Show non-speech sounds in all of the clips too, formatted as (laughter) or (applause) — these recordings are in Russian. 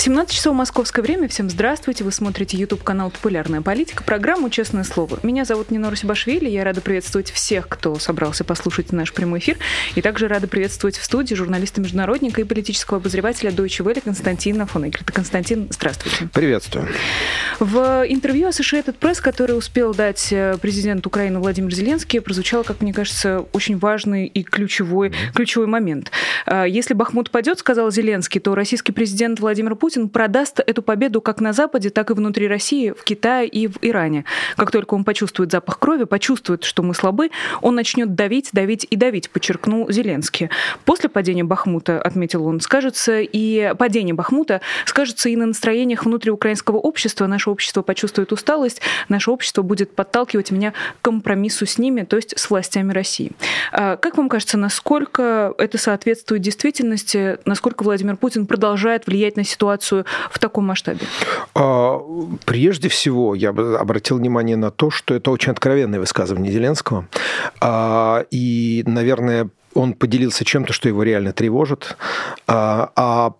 17 часов московское время. Всем здравствуйте. Вы смотрите YouTube-канал «Популярная политика», программу «Честное слово». Меня зовут Нина Русибашвили. Я рада приветствовать всех, кто собрался послушать наш прямой эфир. И также рада приветствовать в студии журналиста-международника и политического обозревателя Deutsche Welle Константина Фонегрита. Константин, здравствуйте. Приветствую. В интервью Associated Press, который успел дать э, президент Украины Владимир Зеленский, прозвучал, как мне кажется, очень важный и ключевой, ключевой момент. Э, Если Бахмут падет, сказал Зеленский, то российский президент Владимир Путин Путин продаст эту победу как на Западе, так и внутри России, в Китае и в Иране. Как только он почувствует запах крови, почувствует, что мы слабы, он начнет давить, давить и давить, подчеркнул Зеленский. После падения Бахмута, отметил он, скажется и падение Бахмута скажется и на настроениях внутриукраинского общества. Наше общество почувствует усталость, наше общество будет подталкивать меня к компромиссу с ними, то есть с властями России. А как вам кажется, насколько это соответствует действительности, насколько Владимир Путин продолжает влиять на ситуацию ситуацию в таком масштабе? А, прежде всего, я бы обратил внимание на то, что это очень откровенное высказывание Зеленского. А, и, наверное, он поделился чем-то, что его реально тревожит. А, а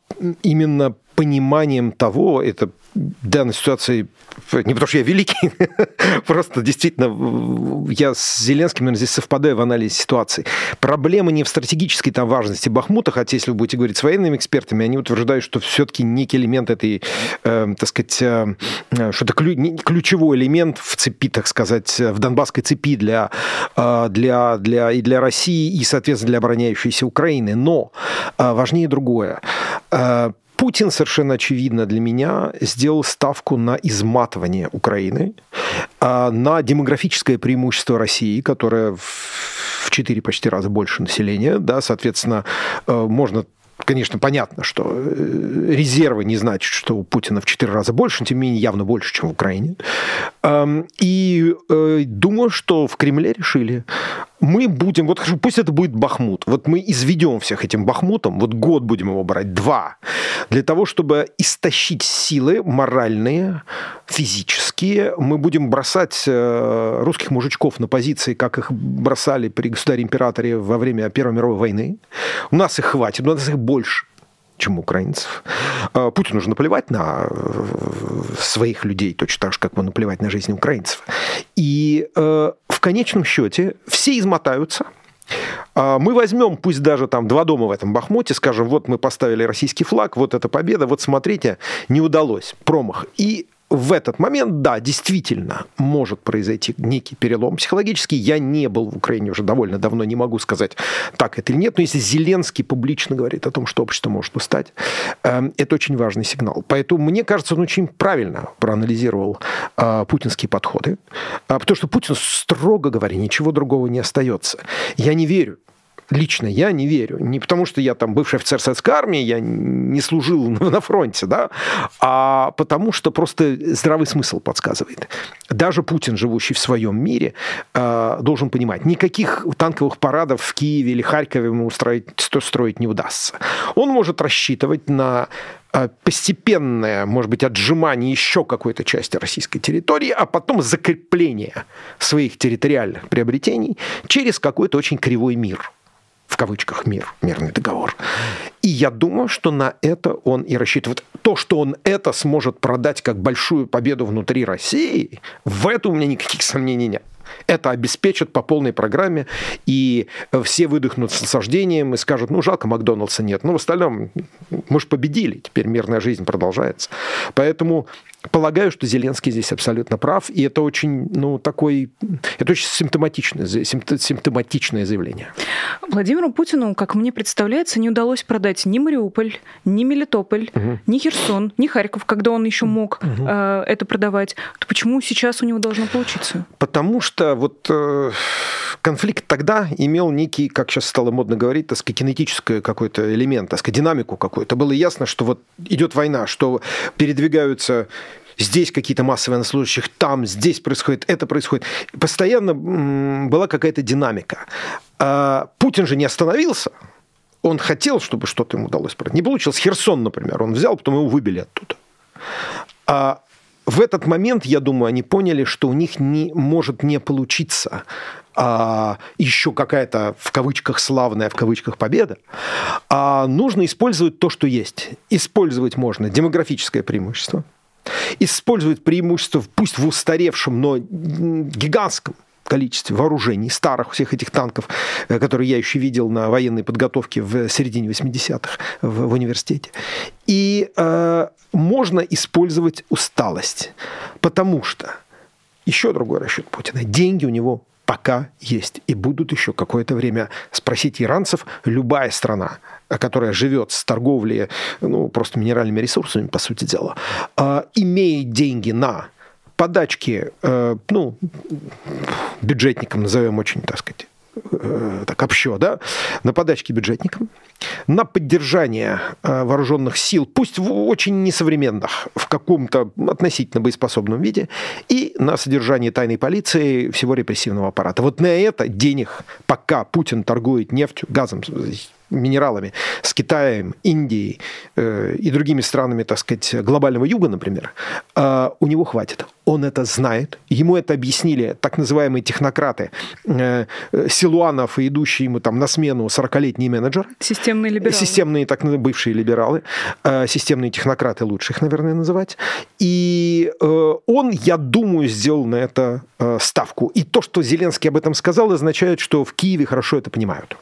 именно пониманием того, это данной ситуации не потому что я великий, (laughs) просто действительно я с Зеленским, наверное, здесь совпадаю в анализе ситуации. Проблема не в стратегической там важности Бахмута, хотя если вы будете говорить с военными экспертами, они утверждают, что все-таки некий элемент этой, э, так сказать, э, что это ключевой элемент в цепи, так сказать, в Донбасской цепи для, э, для, для, и для России, и, соответственно, для обороняющейся Украины. Но э, важнее другое э, Путин совершенно очевидно для меня сделал ставку на изматывание Украины, а, на демографическое преимущество России, которое в 4 почти раза больше населения, да, соответственно, э, можно конечно, понятно, что э, резервы не значит, что у Путина в четыре раза больше, но тем не менее явно больше, чем в Украине. И э, думаю, что в Кремле решили, мы будем, вот пусть это будет Бахмут, вот мы изведем всех этим Бахмутом, вот год будем его брать, два, для того, чтобы истощить силы моральные, физические, мы будем бросать э, русских мужичков на позиции, как их бросали при государе-императоре во время Первой мировой войны. У нас их хватит, у нас их больше чем украинцев. А, Путину нужно наплевать на э, своих людей, точно так же, как ему наплевать на жизнь украинцев. И э, в конечном счете все измотаются, а, мы возьмем, пусть даже там два дома в этом Бахмуте, скажем, вот мы поставили российский флаг, вот эта победа, вот смотрите, не удалось, промах. И в этот момент, да, действительно может произойти некий перелом психологический. Я не был в Украине уже довольно давно, не могу сказать, так это или нет. Но если Зеленский публично говорит о том, что общество может устать, эм, это очень важный сигнал. Поэтому, мне кажется, он очень правильно проанализировал э, путинские подходы. А, потому что Путин, строго говоря, ничего другого не остается. Я не верю, лично я не верю. Не потому, что я там бывший офицер советской армии, я не служил на фронте, да, а потому что просто здравый смысл подсказывает. Даже Путин, живущий в своем мире, э, должен понимать, никаких танковых парадов в Киеве или Харькове ему устроить, строить не удастся. Он может рассчитывать на э, постепенное, может быть, отжимание еще какой-то части российской территории, а потом закрепление своих территориальных приобретений через какой-то очень кривой мир в кавычках мир, мирный договор. И я думаю, что на это он и рассчитывает. То, что он это сможет продать как большую победу внутри России, в это у меня никаких сомнений нет. Это обеспечат по полной программе, и все выдохнут с наслаждением и скажут, ну, жалко, Макдоналдса нет. Но в остальном мы же победили, теперь мирная жизнь продолжается. Поэтому Полагаю, что Зеленский здесь абсолютно прав, и это очень, ну, такой, это очень симптоматичное, симптоматичное заявление. Владимиру Путину, как мне представляется, не удалось продать ни Мариуполь, ни Мелитополь, угу. ни Херсон, ни Харьков, когда он еще мог угу. э, это продавать. То почему сейчас у него должно получиться? Потому что вот э, конфликт тогда имел некий, как сейчас стало модно говорить, так сказать, кинетический какой-то элемент, так сказать, динамику какую-то. Было ясно, что вот идет война, что передвигаются здесь какие-то массовые военнослужащих, там, здесь происходит, это происходит. Постоянно была какая-то динамика. А Путин же не остановился. Он хотел, чтобы что-то ему удалось. Не получилось. Херсон, например, он взял, потом его выбили оттуда. А в этот момент, я думаю, они поняли, что у них не, может не получиться а, еще какая-то в кавычках славная, в кавычках победа, а нужно использовать то, что есть. Использовать можно демографическое преимущество, использовать преимущество, пусть в устаревшем, но гигантском количестве вооружений, старых всех этих танков, э, которые я еще видел на военной подготовке в середине 80-х в, в университете. И э, можно использовать усталость, потому что еще другой расчет Путина. Деньги у него пока есть и будут еще какое-то время. Спросить иранцев, любая страна, которая живет с торговлей, ну, просто минеральными ресурсами, по сути дела, э, имеет деньги на подачки, э, ну, бюджетникам назовем очень, так сказать, так общо, да, на подачки бюджетникам, на поддержание э, вооруженных сил, пусть в очень несовременных, в каком-то относительно боеспособном виде, и на содержание тайной полиции всего репрессивного аппарата. Вот на это денег, пока Путин торгует нефтью, газом, минералами с Китаем, Индией э, и другими странами, так сказать, глобального юга, например, э, у него хватит. Он это знает. Ему это объяснили так называемые технократы, э, Силуанов и идущие ему там на смену 40-летние менеджеры. Системные либералы. Системные, так бывшие либералы. Э, системные технократы лучше их, наверное, называть. И э, он, я думаю, сделал на это э, ставку. И то, что Зеленский об этом сказал, означает, что в Киеве хорошо это понимают.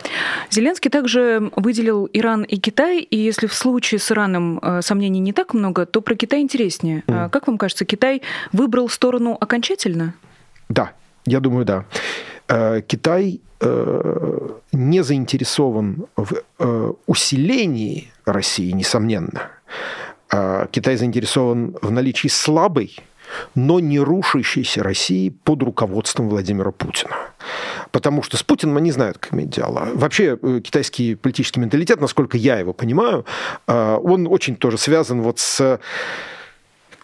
Зеленский также выделил Иран и Китай, и если в случае с Ираном э, сомнений не так много, то про Китай интереснее. Mm. Как вам кажется, Китай выбрал сторону окончательно? Да, я думаю, да. Э, Китай э, не заинтересован в усилении России, несомненно. Китай заинтересован в наличии слабой но не рушащейся России под руководством Владимира Путина. Потому что с Путиным они знают, как иметь дело. Вообще э, китайский политический менталитет, насколько я его понимаю, э, он очень тоже связан вот с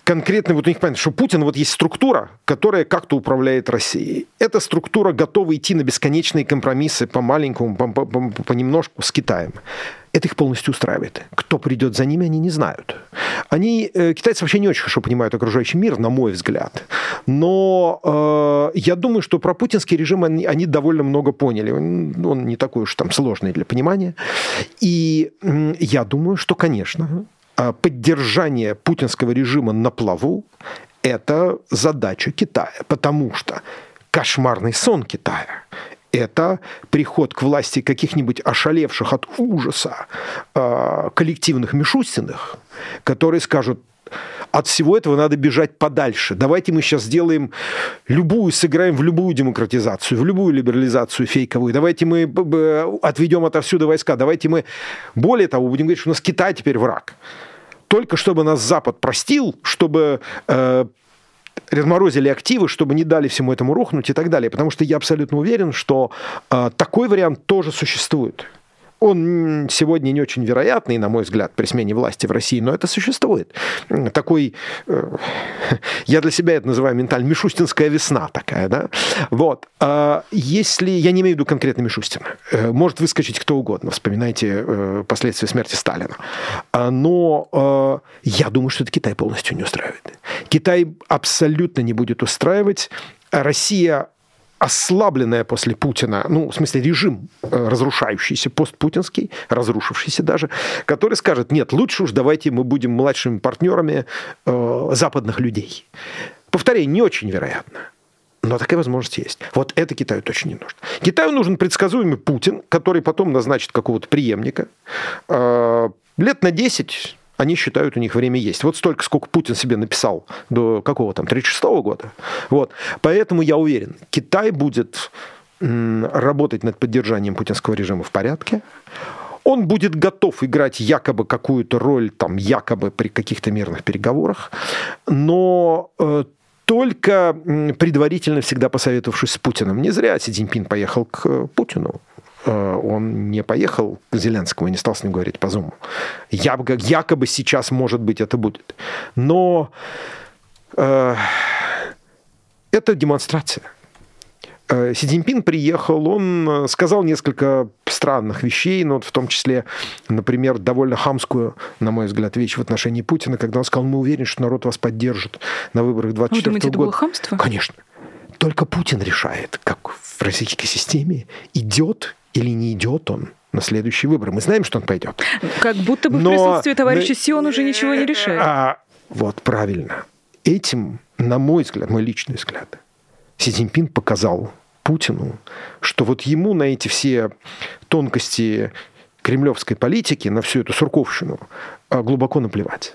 конкретно вот у них понятно, что Путин, вот есть структура, которая как-то управляет Россией. Эта структура готова идти на бесконечные компромиссы по маленькому, по, по, по, понемножку с Китаем. Это их полностью устраивает. Кто придет за ними, они не знают. Они, э, китайцы вообще не очень хорошо понимают окружающий мир, на мой взгляд. Но э, я думаю, что про путинский режим они, они довольно много поняли. Он, он не такой уж там сложный для понимания. И э, я думаю, что, конечно, а поддержание путинского режима на плаву – это задача Китая, потому что кошмарный сон Китая – это приход к власти каких-нибудь ошалевших от ужаса э, коллективных Мишустиных, которые скажут, от всего этого надо бежать подальше. Давайте мы сейчас сделаем любую, сыграем в любую демократизацию, в любую либерализацию фейковую. Давайте мы отведем отовсюду войска. Давайте мы, более того, будем говорить, что у нас Китай теперь враг. Только чтобы нас Запад простил, чтобы э, разморозили активы, чтобы не дали всему этому рухнуть и так далее. Потому что я абсолютно уверен, что э, такой вариант тоже существует. Он сегодня не очень вероятный, на мой взгляд, при смене власти в России, но это существует. Такой, э, (laughs) я для себя это называю ментально, Мишустинская весна такая, да? Вот. А если, я не имею в виду конкретно Мишустина, э, может выскочить кто угодно, вспоминайте э, последствия смерти Сталина. А, но я думаю, что это Китай полностью не устраивает. Китай абсолютно не будет устраивать. Россия ослабленная после Путина, ну, в смысле, режим э, разрушающийся, постпутинский, разрушившийся даже, который скажет, нет, лучше уж давайте мы будем младшими партнерами э, западных людей. Повторяю, не очень вероятно. Но такая возможность есть. Вот это Китаю точно не нужно. Китаю нужен предсказуемый Путин, который потом назначит какого-то преемника. Э, лет на 10 они считают, у них время есть. Вот столько, сколько Путин себе написал до какого там, 36 -го года. Вот. Поэтому я уверен, Китай будет работать над поддержанием путинского режима в порядке. Он будет готов играть якобы какую-то роль, там, якобы при каких-то мирных переговорах, но э, только предварительно всегда посоветовавшись с Путиным. Не зря Си Цзиньпин поехал к э, Путину. Э, он не поехал к Зеленскому и не стал с ним говорить по Зуму. Якобы сейчас, может быть, это будет. Но э, это демонстрация. Э, Си Цзиньпин приехал, он сказал несколько странных вещей, но вот в том числе, например, довольно хамскую, на мой взгляд, вещь в отношении Путина, когда он сказал, мы уверены, что народ вас поддержит на выборах 24 Вы думаете, года. это было хамство? Конечно. Только Путин решает, как в российской системе, идет или не идет он на следующие выборы. Мы знаем, что он пойдет. Как будто бы Но... в присутствии товарища Си он уже ничего не решает. А, вот, правильно. Этим, на мой взгляд, мой личный взгляд, Си Цзиньпин показал Путину, что вот ему на эти все тонкости кремлевской политики, на всю эту сурковщину а, глубоко наплевать.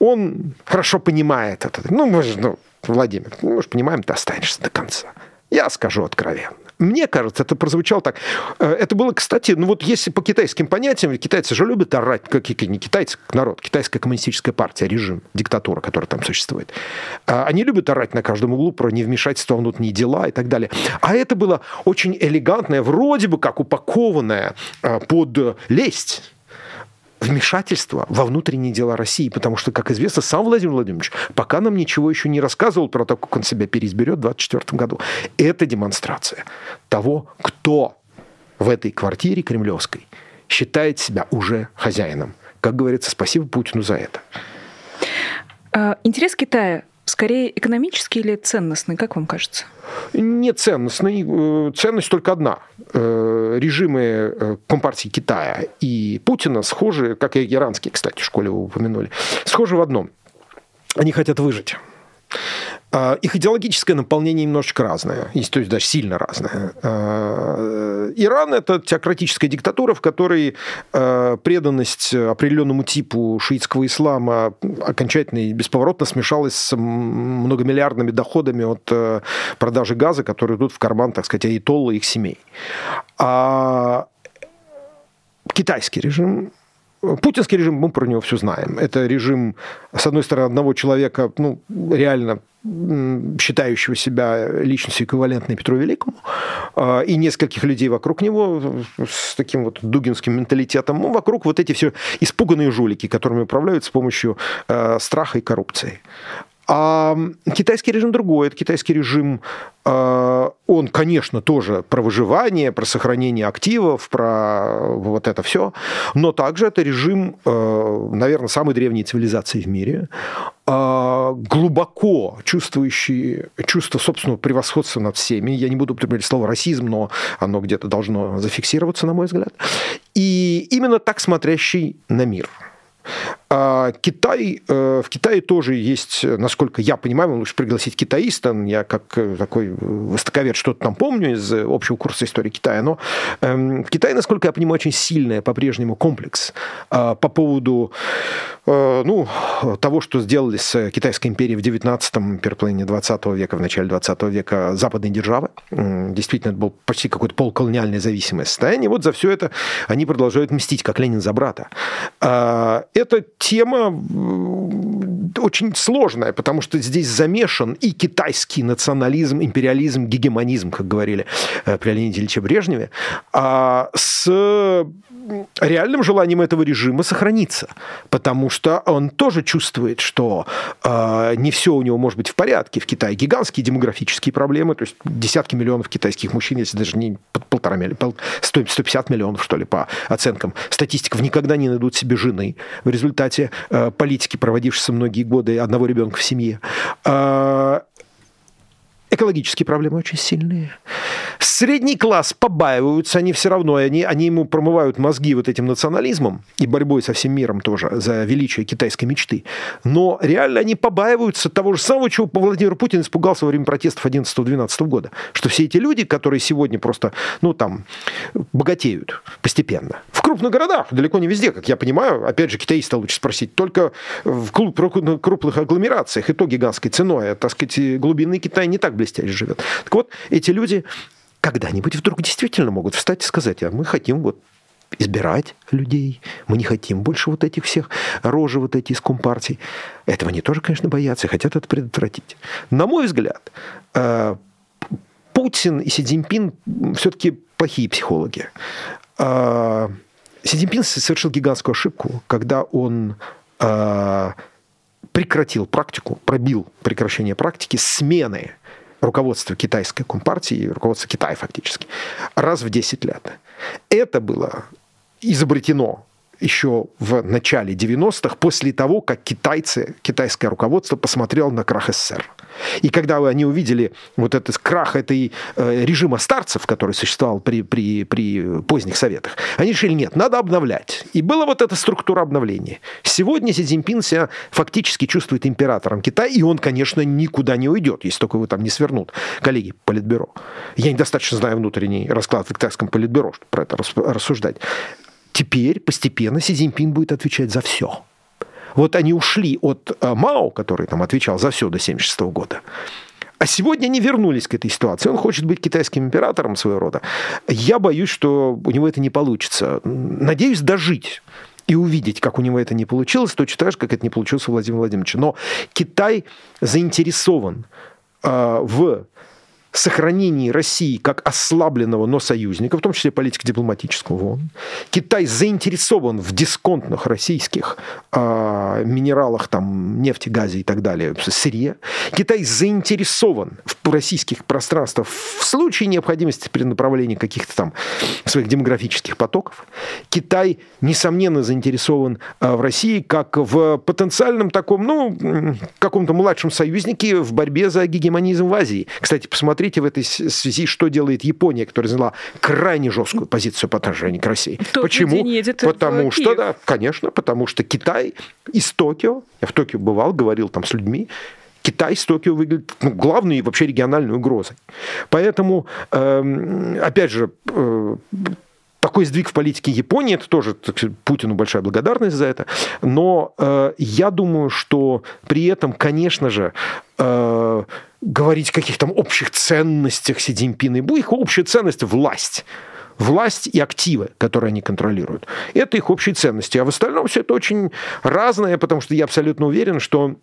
Он хорошо понимает это. Ну, мы же, ну, Владимир, мы же понимаем, ты останешься до конца. Я скажу откровенно. Мне кажется, это прозвучало так. Э, это было, кстати, ну вот если по китайским понятиям, китайцы же любят орать, как не китайцы, народ, китайская коммунистическая партия, режим, диктатура, которая там существует. А, они любят орать на каждом углу про невмешательство внутренние дела и так далее. А это было очень элегантное, вроде бы как упакованное а, под лесть вмешательство во внутренние дела России, потому что, как известно, сам Владимир Владимирович пока нам ничего еще не рассказывал про то, как он себя переизберет в 2024 году. Это демонстрация того, кто в этой квартире кремлевской считает себя уже хозяином. Как говорится, спасибо Путину за это. А, интерес Китая скорее экономический или ценностный, как вам кажется? Не ценностный. Э, ценность только одна. Э, режимы э, Компартии Китая и Путина схожи, как и иранские, кстати, в школе вы упомянули, схожи в одном. Они хотят выжить. А, их идеологическое наполнение немножечко разное, то есть даже сильно разное. А, Иран – это теократическая диктатура, в которой а, преданность определенному типу шиитского ислама окончательно и бесповоротно смешалась с многомиллиардными доходами от продажи газа, которые идут в карман, так сказать, аитолла и их семей. А китайский режим Путинский режим, мы про него все знаем. Это режим, с одной стороны, одного человека, ну, реально считающего себя личностью эквивалентной Петру Великому, а, и нескольких людей вокруг него с таким вот дугинским менталитетом, ну, вокруг вот эти все испуганные жулики, которыми управляют с помощью э, страха и коррупции. А китайский режим другой. Это китайский режим, э, он, конечно, тоже про выживание, про сохранение активов, про вот это все. Но также это режим, э, наверное, самой древней цивилизации в мире, э, глубоко чувствующий чувство собственного превосходства над всеми. Я не буду употреблять слово расизм, но оно где-то должно зафиксироваться, на мой взгляд. И именно так смотрящий на мир – а Китай, э, в Китае тоже есть, насколько я понимаю, лучше пригласить китаиста, я как э, такой востоковед что-то там помню из общего курса истории Китая, но эм, в Китае, насколько я понимаю, очень сильный по-прежнему комплекс а, по поводу э, ну, того, что сделали с Китайской империей в 19-м, первой половине 20 века, в начале 20 века западные державы. Действительно, это был почти какое-то полуколониальное зависимое состояние. Вот за все это они продолжают мстить, как Ленин за брата. А, эта тема очень сложная, потому что здесь замешан и китайский национализм, империализм, гегемонизм, как говорили э, при Леониде Ильиче Брежневе, а с реальным желанием этого режима сохраниться, потому что он тоже чувствует, что э, не все у него может быть в порядке. В Китае гигантские демографические проблемы, то есть десятки миллионов китайских мужчин, если даже не полтора миллиона, 150 миллионов, что ли, по оценкам статистиков, никогда не найдут себе жены в результате э, политики, проводившейся многие годы одного ребенка в семье. Э, экологические проблемы очень сильные. Средний класс побаиваются, они все равно, они, они ему промывают мозги вот этим национализмом и борьбой со всем миром тоже за величие китайской мечты. Но реально они побаиваются того же самого, чего Владимир Путин испугался во время протестов 11-12 года. Что все эти люди, которые сегодня просто, ну там, богатеют постепенно. В крупных городах, далеко не везде, как я понимаю, опять же, китаиста лучше спросить, только в крупных агломерациях и то гигантской ценой. А, так сказать, глубинный Китай не так блестяще живет. Так вот, эти люди когда-нибудь вдруг действительно могут встать и сказать, а мы хотим вот избирать людей, мы не хотим больше вот этих всех рожи вот эти из компартий. Этого они тоже, конечно, боятся и хотят это предотвратить. На мой взгляд, э, Путин и Си Цзиньпин все-таки плохие психологи. Э, Си Цзиньпин совершил гигантскую ошибку, когда он э, прекратил практику, пробил прекращение практики смены руководство китайской компартии, руководство Китая фактически, раз в 10 лет. Это было изобретено еще в начале 90-х, после того, как китайцы, китайское руководство посмотрело на крах СССР. И когда они увидели вот этот крах этой э, режима старцев, который существовал при, при, при поздних советах, они решили, нет, надо обновлять. И была вот эта структура обновления. Сегодня Си Цзиньпин себя фактически чувствует императором Китая, и он, конечно, никуда не уйдет, если только его там не свернут коллеги Политбюро. Я недостаточно знаю внутренний расклад в китайском Политбюро, чтобы про это рассуждать. Теперь постепенно Си Цзиньпин будет отвечать за все. Вот они ушли от э, Мао, который там отвечал за все до 1976 года, а сегодня они вернулись к этой ситуации. Он хочет быть китайским императором своего рода. Я боюсь, что у него это не получится. Надеюсь дожить и увидеть, как у него это не получилось, точно так же, как это не получилось у Владимира Владимировича. Но Китай заинтересован э, в сохранении России как ослабленного, но союзника, в том числе политико-дипломатического ВОН. Китай заинтересован в дисконтных российских э, минералах, там, нефти, газе и так далее, сырье. Китай заинтересован в российских пространствах в случае необходимости перенаправления каких-то там своих демографических потоков. Китай, несомненно, заинтересован э, в России как в потенциальном таком, ну, каком-то младшем союзнике в борьбе за гегемонизм в Азии. Кстати, посмотрите Посмотрите в этой связи, что делает Япония, которая заняла крайне жесткую позицию по отношению к России. Тот Почему? Потому что, да, конечно, потому что Китай из Токио, я в Токио бывал, говорил там с людьми, Китай с Токио выглядит ну, главной и вообще региональной угрозой. Поэтому, э, опять же, э, такой сдвиг в политике Японии, это тоже Путину большая благодарность за это. Но э, я думаю, что при этом, конечно же, э, говорить о каких-то общих ценностях Си Цзиньпина. Их общая ценность – власть власть и активы, которые они контролируют. Это их общие ценности. А в остальном все это очень разное, потому что я абсолютно уверен, что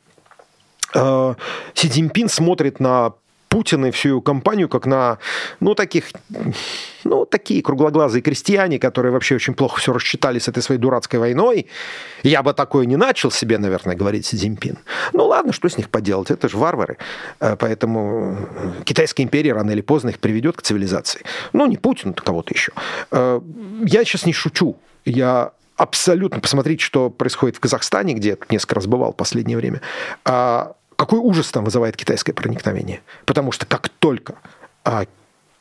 э, Си Цзиньпин смотрит на Путина и всю его компанию как на, ну, таких, ну, такие круглоглазые крестьяне, которые вообще очень плохо все рассчитали с этой своей дурацкой войной. Я бы такое не начал себе, наверное, говорить Си Цзиньпин. Ну, ладно, что с них поделать, это же варвары. Э, поэтому Китайская империя рано или поздно их приведет к цивилизации. Ну, не Путин, то кого-то еще. Э, я сейчас не шучу. Я абсолютно... Посмотрите, что происходит в Казахстане, где я несколько раз бывал в последнее время. А, какой ужас там вызывает китайское проникновение. Потому что как только а,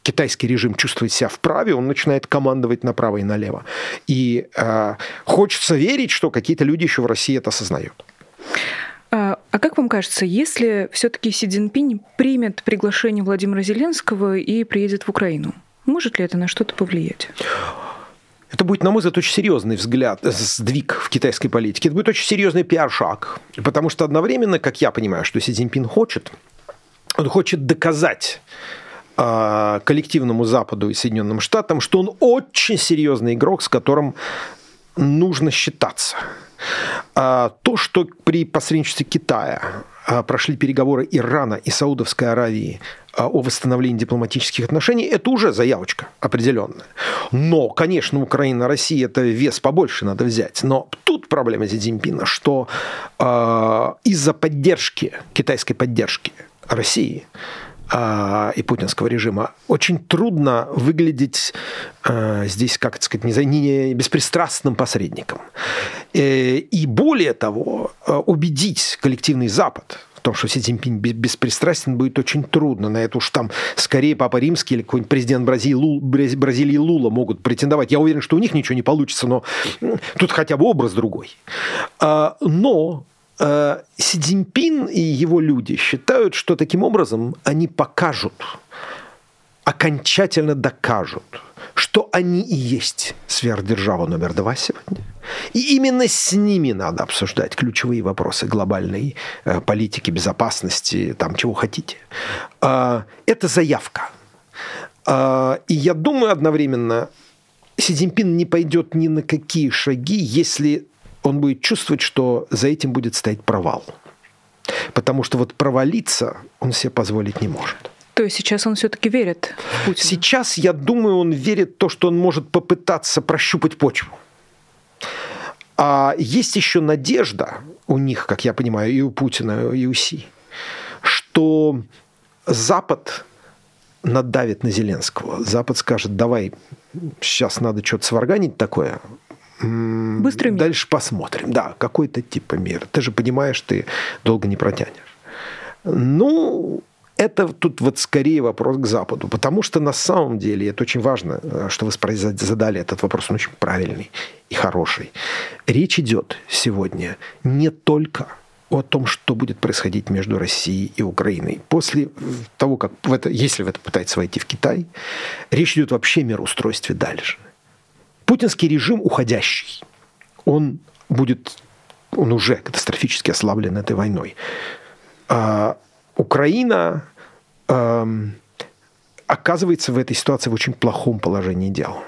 китайский режим чувствует себя вправе, он начинает командовать направо и налево. И а, хочется верить, что какие-то люди еще в России это осознают. А, а как вам кажется, если все-таки Си Цзиньпинь примет приглашение Владимира Зеленского и приедет в Украину, может ли это на что-то повлиять? Это будет, на мой взгляд, очень серьезный взгляд, э, сдвиг в китайской политике. Это будет очень серьезный пиар-шаг. Потому что одновременно, как я понимаю, что Си Цзиньпин хочет, он хочет доказать а, коллективному Западу и Соединенным Штатам, что он очень серьезный игрок, с которым нужно считаться. А, то, что при посредничестве Китая прошли переговоры Ирана и Саудовской Аравии а, о восстановлении дипломатических отношений, это уже заявочка определенная. Но, конечно, Украина, Россия, это вес побольше надо взять. Но тут проблема Си Цзиньпина, что э, из-за поддержки, китайской поддержки России, а, и путинского режима, очень трудно выглядеть э, здесь, как сказать, не, не беспристрастным посредником. Э, и более того, э, убедить коллективный Запад в том, что Си Цзиньпинь беспристрастен, будет очень трудно. На это уж там скорее Папа Римский или какой-нибудь президент Бразилии, Лул, Бразилии Лула могут претендовать. Я уверен, что у них ничего не получится, но тут хотя бы образ другой. А, но Си Цзиньпин и его люди считают, что таким образом они покажут, окончательно докажут, что они и есть сверхдержава номер два сегодня. И именно с ними надо обсуждать ключевые вопросы глобальной э, политики, безопасности, там чего хотите. Э, это заявка. И я думаю одновременно, Си Цзиньпин не пойдет ни на какие шаги, если он будет чувствовать, что за этим будет стоять провал. Потому что вот провалиться он себе позволить не может. То есть сейчас он все-таки верит в Путина? Сейчас, я думаю, он верит в то, что он может попытаться прощупать почву. А есть еще надежда у них, как я понимаю, и у Путина, и у Си, что Запад надавит на Зеленского. Запад скажет, давай, сейчас надо что-то сварганить такое, Быстрый мир. Дальше посмотрим. Да, какой-то типа мир. Ты же понимаешь, ты долго не протянешь. Ну, это тут вот скорее вопрос к Западу, потому что на самом деле, это очень важно, э, что вы задали этот вопрос, он очень правильный и хороший. Речь идет сегодня не только о том, что будет происходить между Россией и Украиной. После того, как в это, если в это пытается войти в Китай, речь идет вообще о мироустройстве дальше. Путинский режим уходящий, он будет, он уже катастрофически ослаблен этой войной. А Украина а, оказывается в этой ситуации в очень плохом положении дел.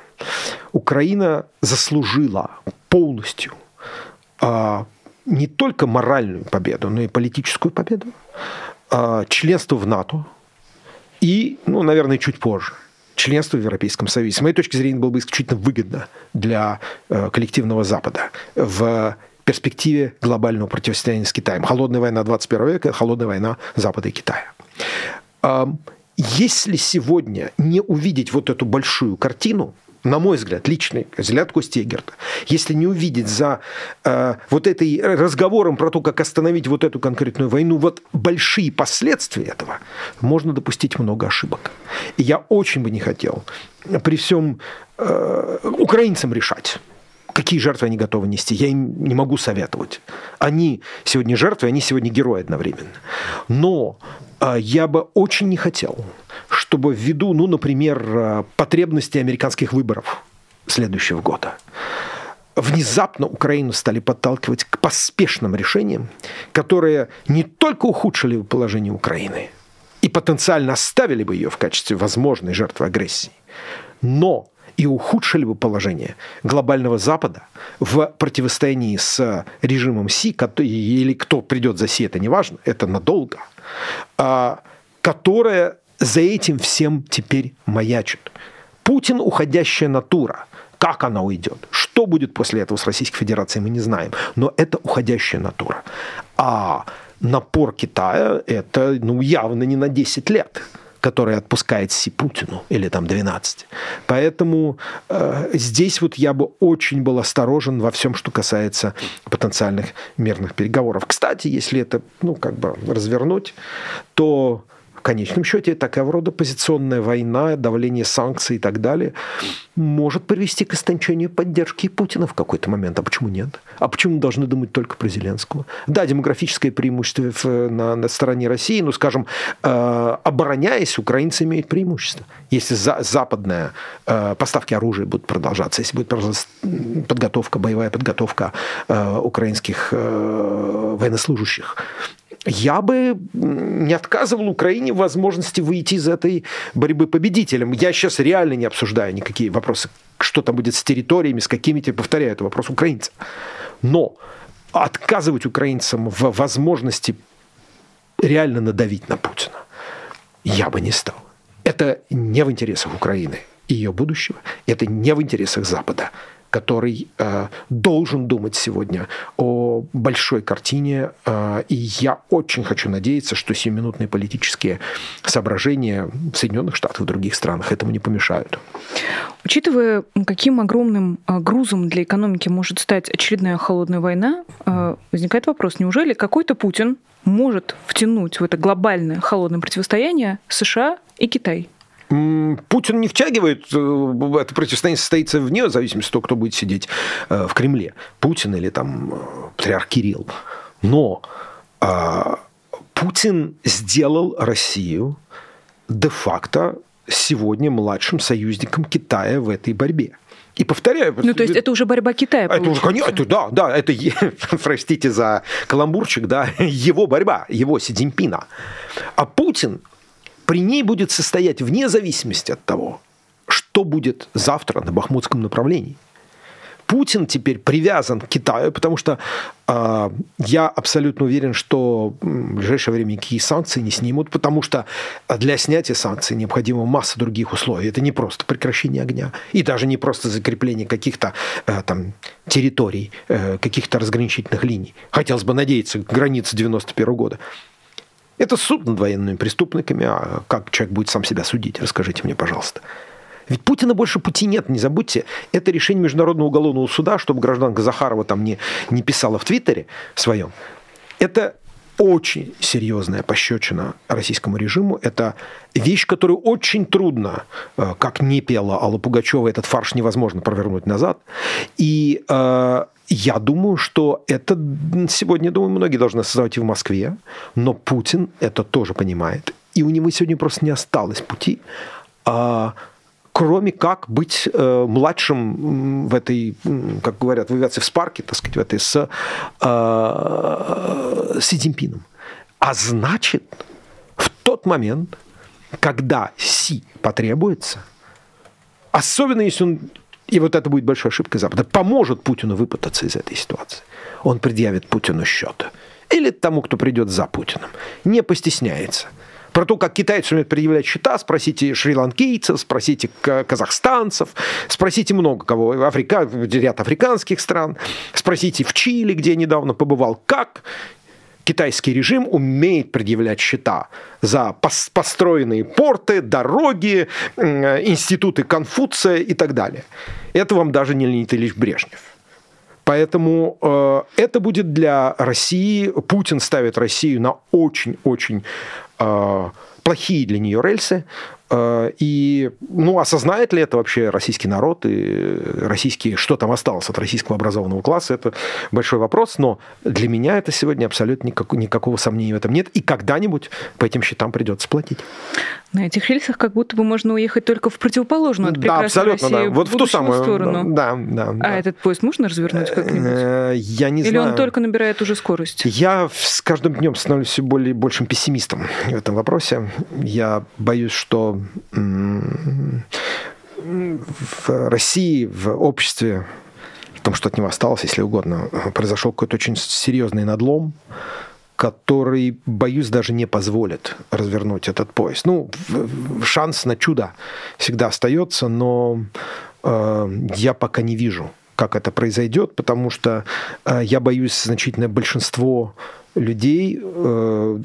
Украина заслужила полностью а, не только моральную победу, но и политическую победу, а, членство в НАТО и, ну, наверное, чуть позже – членство в Европейском Союзе, с моей точки зрения, было бы исключительно выгодно для э, коллективного Запада в перспективе глобального противостояния с Китаем. Холодная война 21 века, холодная война Запада и Китая. Если сегодня не увидеть вот эту большую картину, на мой взгляд, личный взгляд Кости Эгерта, если не увидеть за э, вот этой разговором про то, как остановить вот эту конкретную войну, вот большие последствия этого, можно допустить много ошибок. И я очень бы не хотел при всем э, украинцам решать, какие жертвы они готовы нести. Я им не могу советовать. Они сегодня жертвы, они сегодня герои одновременно. Но э, я бы очень не хотел, чтобы ввиду, ну, например, э, потребностей американских выборов следующего года, внезапно Украину стали подталкивать к поспешным решениям, которые не только ухудшили положение Украины и потенциально оставили бы ее в качестве возможной жертвы агрессии, но и ухудшили бы положение глобального Запада в противостоянии с режимом Си, или кто придет за Си, это не важно, это надолго, а, которая за этим всем теперь маячит. Путин – уходящая натура. Как она уйдет? Что будет после этого с Российской Федерацией, мы не знаем. Но это уходящая натура. А напор Китая – это ну, явно не на 10 лет который отпускает Си Путину, или там 12. Поэтому э, здесь вот я бы очень был осторожен во всем, что касается потенциальных мирных переговоров. Кстати, если это, ну, как бы развернуть, то в конечном счете такого рода позиционная война, давление санкций и так далее может привести к истончению поддержки Путина в какой-то момент. А почему нет? А почему должны думать только про Зеленского? Да, демографическое преимущество на, на стороне России, ну, скажем, э, обороняясь, украинцы имеют преимущество. Если за, западная э, поставки оружия будут продолжаться, если будет продолжаться подготовка, боевая подготовка э, украинских э, военнослужащих, я бы не отказывал Украине в возможности выйти из этой борьбы победителем. Я сейчас реально не обсуждаю никакие вопросы, что там будет с территориями, с какими-то, повторяю, это вопрос украинцев. Но отказывать украинцам в возможности реально надавить на Путина я бы не стал. Это не в интересах Украины и ее будущего, это не в интересах Запада который э, должен думать сегодня о большой картине. Э, и я очень хочу надеяться, что сиюминутные политические соображения в Соединенных Штатах и других странах этому не помешают. Учитывая, каким огромным э, грузом для экономики может стать очередная холодная война, э, возникает вопрос, неужели какой-то Путин может втянуть в это глобальное холодное противостояние США и Китай? Путин не втягивает, э, это противостояние состоится вне зависимости от того, кто будет сидеть э, в Кремле, Путин или там э, патриарх Кирилл. Но а, Путин сделал Россию де-факто сегодня младшим союзником Китая в этой борьбе. И повторяю... Ну, то есть это уже борьба Китая, Это уже, конечно, это, да, да, это, (laughs) простите за каламбурчик, да, (laughs) его борьба, его Си Цзиньпина. А Путин при ней будет состоять вне зависимости от того, что будет завтра на Бахмутском направлении. Путин теперь привязан к Китаю, потому что э, я абсолютно уверен, что в ближайшее время никакие санкции не снимут, потому что для снятия санкций необходима масса других условий. Это не просто прекращение огня, и даже не просто закрепление каких-то э, там территорий, э, каких-то разграничительных линий. Хотелось бы надеяться, границы 91 года Это суд над военными преступниками. А как человек будет сам себя судить? Расскажите мне, пожалуйста. Ведь Путина больше пути нет, не забудьте. Это решение Международного уголовного суда, чтобы гражданка Захарова там не, не писала в Твиттере своем. Это очень серьезная пощечина российскому режиму. Это вещь, которую очень трудно, э, как не пела Алла Пугачева, этот фарш невозможно провернуть назад. И э, я думаю, что это сегодня, думаю, многие должны осознавать и в Москве, но Путин это тоже понимает. И у него сегодня просто не осталось пути а, кроме как быть э, младшим в этой, как говорят в авиации, в спарке, так сказать, в этой с э, Си Цзиньпином. А значит, в тот момент, когда Си потребуется, особенно если он, и вот это будет большой ошибкой Запада, поможет Путину выпутаться из этой ситуации, он предъявит Путину счет. Или тому, кто придет за Путиным. Не постесняется – про то, как китайцы умеют предъявлять счета, спросите шри-ланкийцев, спросите казахстанцев, спросите много кого, Африка, ряд африканских стран, спросите в Чили, где я недавно побывал, как китайский режим умеет предъявлять счета за построенные порты, дороги, институты Конфуция и так далее. Это вам даже не Леонид Ильич Брежнев. Поэтому э, это будет для России, Путин ставит Россию на очень-очень э, плохие для нее рельсы. Э, и ну, осознает ли это вообще российский народ и российский, что там осталось от российского образованного класса, это большой вопрос. Но для меня это сегодня абсолютно никак, никакого сомнения в этом нет. И когда-нибудь по этим счетам придется платить. На этих рельсах как будто бы можно уехать только в противоположную от да, абсолютно, России, да. Вот в ту самую сторону. Да, да, а да. этот поезд можно развернуть как-нибудь? Э, я не Или знаю. он только набирает уже скорость? Я с каждым днем становлюсь все более большим пессимистом в этом вопросе. Я боюсь, что в России, в обществе, в том, что от него осталось, если угодно, произошел какой-то очень серьезный надлом, который, боюсь, даже не позволит развернуть этот поезд. Ну, шанс на чудо всегда остается, но э, я пока не вижу, как это произойдет, потому что э, я боюсь значительное большинство людей, э,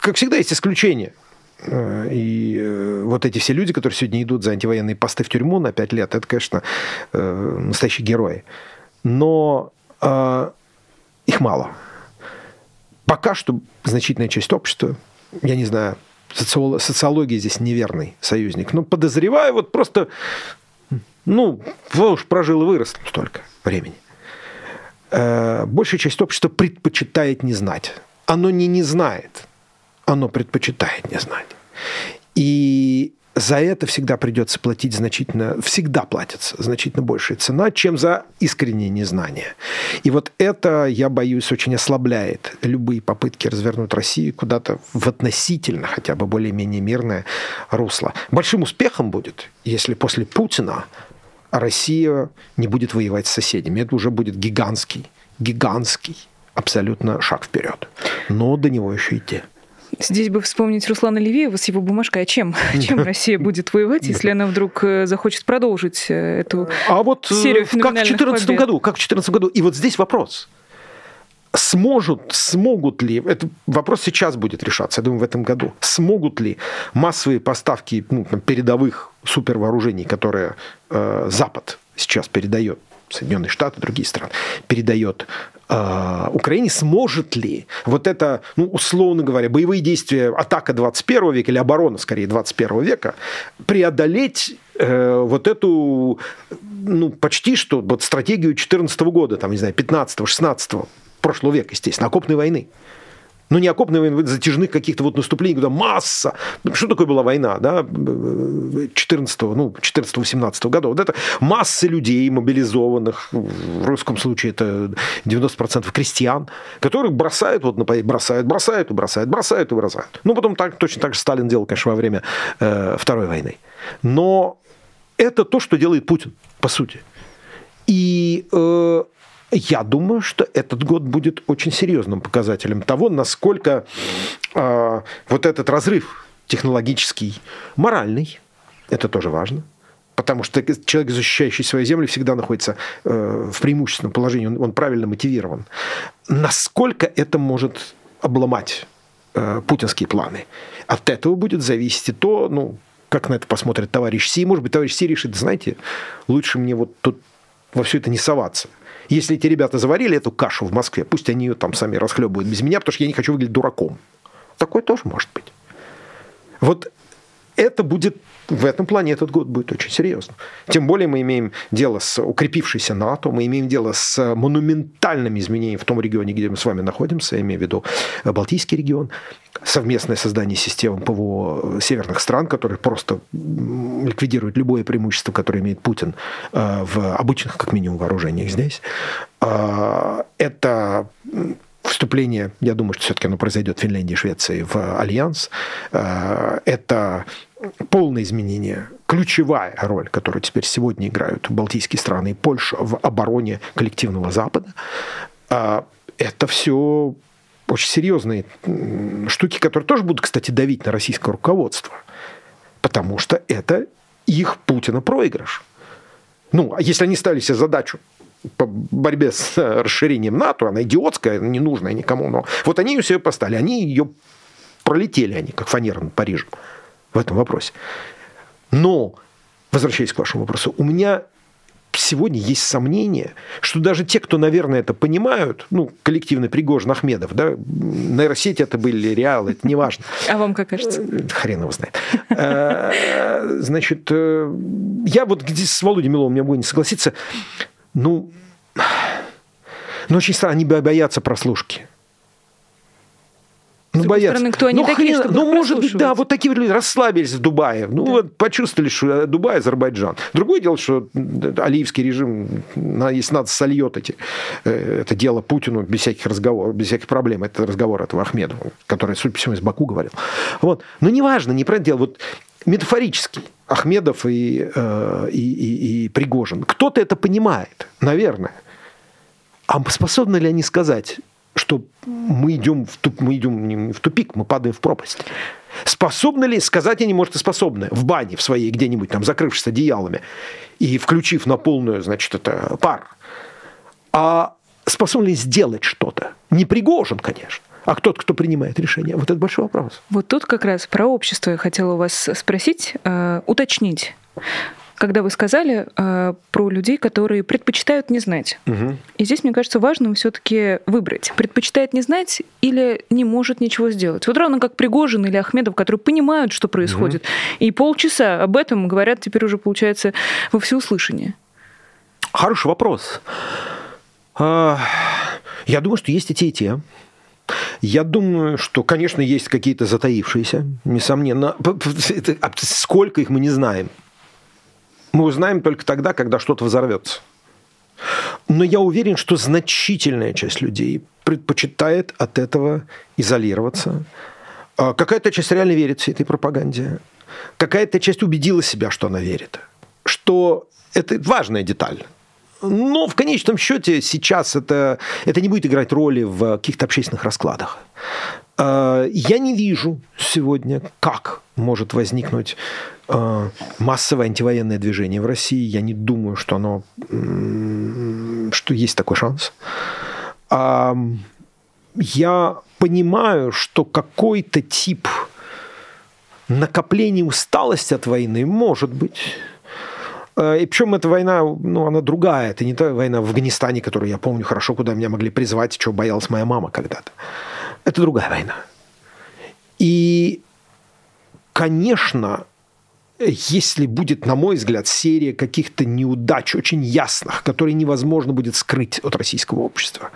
как всегда, есть исключения. Э, и э, вот эти все люди, которые сегодня идут за антивоенные посты в тюрьму на 5 лет, это, конечно, э, настоящие герои. Но их мало пока что значительная часть общества, я не знаю, социология здесь неверный союзник, но подозреваю, вот просто, ну, уж прожил и вырос столько времени. Большая часть общества предпочитает не знать. Оно не не знает, оно предпочитает не знать. И за это всегда придется платить значительно, всегда платится значительно большая цена, чем за искреннее незнание. И вот это, я боюсь, очень ослабляет любые попытки развернуть Россию куда-то в относительно хотя бы более-менее мирное русло. Большим успехом будет, если после Путина Россия не будет воевать с соседями. Это уже будет гигантский, гигантский абсолютно шаг вперед. Но до него еще идти. Здесь бы вспомнить Руслана Левиева с его бумажкой. А чем? (laughs) Чем Россия будет воевать, если она вдруг э, захочет продолжить э, эту а вот э, серию как в 2014 году, как в 2014 году. И вот здесь вопрос. Сможут, смогут ли, это вопрос сейчас будет решаться, я думаю, в этом году, смогут ли массовые поставки ну, передовых супервооружений, которые э, Запад сейчас передает Соединенные Штаты, другие страны, передает э, Украине, сможет ли вот это, ну, условно говоря, боевые действия, атака 21 века или оборона, скорее, 21 века, преодолеть э, вот эту, ну, почти что вот стратегию 14 года, там, не знаю, 15 16 прошлого века, естественно, окопной войны. Ну, не окопные войны, затяжных каких-то вот наступлений, когда масса. Ну, что такое была война, да, 14 ну, 14-18 года. Вот это масса людей мобилизованных, в русском случае это 90% крестьян, которых бросают вот бросают, бросают и бросают, бросают и бросают. Ну, потом так, точно так же Сталин делал, конечно, во время э, Второй войны. Но это то, что делает Путин, по сути. И э, я думаю, что этот год будет очень серьезным показателем того, насколько э, вот этот разрыв технологический, моральный, это тоже важно, потому что человек, защищающий свою землю, всегда находится э, в преимущественном положении, он, он правильно мотивирован. Насколько это может обломать э, путинские планы. От этого будет зависеть и то, ну, как на это посмотрит товарищ Си. Может быть, товарищ Си решит, знаете, лучше мне вот тут во все это не соваться. Если эти ребята заварили эту кашу в Москве, пусть они ее там сами расхлебывают без меня, потому что я не хочу выглядеть дураком. Такое тоже может быть. Вот это будет в этом плане этот год будет очень серьезным. Тем более мы имеем дело с укрепившейся НАТО, мы имеем дело с монументальными изменениями в том регионе, где мы с вами находимся, я имею в виду Балтийский регион, совместное создание систем ПВО северных стран, которые просто ликвидируют любое преимущество, которое имеет Путин э, в обычных, как минимум, вооружениях здесь. Э, это вступление, я думаю, что все-таки оно произойдет в Финляндии и Швеции в альянс. Э, это полное изменение, ключевая роль, которую теперь сегодня играют балтийские страны и Польша в обороне коллективного Запада, а, это все очень серьезные штуки, которые тоже будут, кстати, давить на российское руководство. Потому что это их Путина проигрыш. Ну, а если они ставили себе задачу по борьбе с расширением НАТО, она идиотская, ненужная никому, но вот они ее себе поставили, они ее пролетели, они как фанера над Парижем в этом вопросе. Но, возвращаясь к вашему вопросу, у меня сегодня есть сомнение, что даже те, кто, наверное, это понимают, ну, коллективный Пригожин Ахмедов, да, нейросети это были реалы, это не важно. А вам как кажется? Э, хрен его знает. Э, значит, э, я вот с Володей Миловым не могу не согласиться, ну, ну, очень странно, они боятся прослушки. Ну, боятся. Стороны, кто они ну, такие, хрен, ну, может быть, да, вот такие люди расслабились в Дубае. Ну, да. вот почувствовали, что Дубай, Азербайджан. Другое дело, что Алиевский режим, если надо, сольет эти, э, это дело Путину без всяких разговоров, без всяких проблем. Это разговор этого Ахмедова, который, судя по всему, из Баку говорил. Вот. Но неважно, не про это дело. Вот метафорически Ахмедов и, э, и, и, и Пригожин. Кто-то это понимает, наверное. А способны ли они сказать, что мы идем в, туп, мы идем в тупик, мы падаем в пропасть. Способны ли, сказать они, может, и способны, в бане в своей где-нибудь там, закрывшись одеялами и включив на полную, значит, это пар, а способны ли сделать что-то? Не Пригожин, конечно, а кто-то, кто принимает решение? Вот это большой вопрос. Вот тут как раз про общество я хотела у вас спросить, э, уточнить когда вы сказали э, про людей, которые предпочитают не знать. Угу. И здесь, мне кажется, важно все-таки выбрать. Предпочитает не знать или не может ничего сделать. Вот равно как Пригожин или Ахмедов, которые понимают, что происходит. Угу. И полчаса об этом говорят теперь уже, получается, во всеуслышание. Хороший вопрос. А, я думаю, что есть и те, и те. Я думаю, что, конечно, есть какие-то затаившиеся, несомненно. Сколько их мы не знаем мы узнаем только тогда, когда что-то взорвется. Но я уверен, что значительная часть людей предпочитает от этого изолироваться. А какая-то часть реально верит всей этой пропаганде. Какая-то часть убедила себя, что она верит. Что это важная деталь. Но в конечном счете сейчас это, это не будет играть роли в каких-то общественных раскладах. А, я не вижу сегодня, как может возникнуть а, массовое антивоенное движение в России. Я не думаю, что оно, что есть такой шанс. А, я понимаю, что какой-то тип накопления усталости от войны может быть. И причем эта война, ну, она другая. Это не та война в Афганистане, которую я помню хорошо, куда меня могли призвать, чего боялась моя мама когда-то. Это другая война. И, конечно, если будет, на мой взгляд, серия каких-то неудач очень ясных, которые невозможно будет скрыть от российского общества,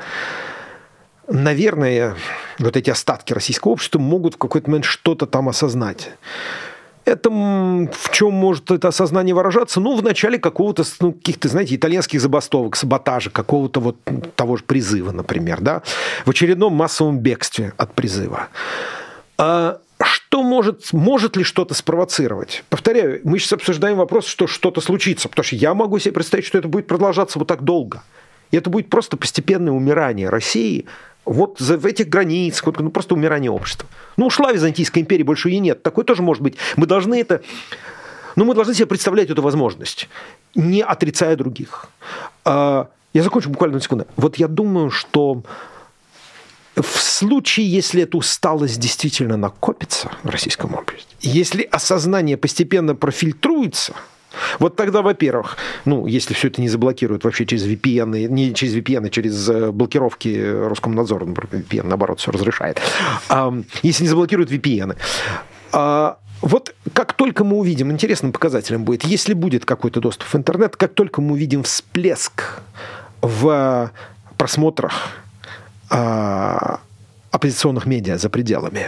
наверное, вот эти остатки российского общества могут в какой-то момент что-то там осознать. Это в чем может это осознание выражаться? Ну, в начале какого-то, ну, каких-то, знаете, итальянских забастовок, саботажа, какого-то вот того же призыва, например, да, в очередном массовом бегстве от призыва. А что может, может ли что-то спровоцировать? Повторяю, мы сейчас обсуждаем вопрос, что что-то случится, потому что я могу себе представить, что это будет продолжаться вот так долго. И это будет просто постепенное умирание России вот в этих границах, ну просто умирание общества. Ну, ушла Византийская империя, больше ее нет. Такое тоже может быть. Мы должны это... Ну, мы должны себе представлять эту возможность, не отрицая других. А, я закончу буквально на секунду. Вот я думаю, что в случае, если эта усталость действительно накопится в российском обществе, если осознание постепенно профильтруется, вот тогда, во-первых, ну, если все это не заблокируют вообще через VPN, не через VPN, а через э, блокировки Роскомнадзора, VPN, наоборот, все разрешает. Если не заблокируют VPN, а, вот как только мы увидим, интересным показателем будет, если будет какой-то доступ в интернет, как только мы увидим всплеск в просмотрах а, оппозиционных медиа за пределами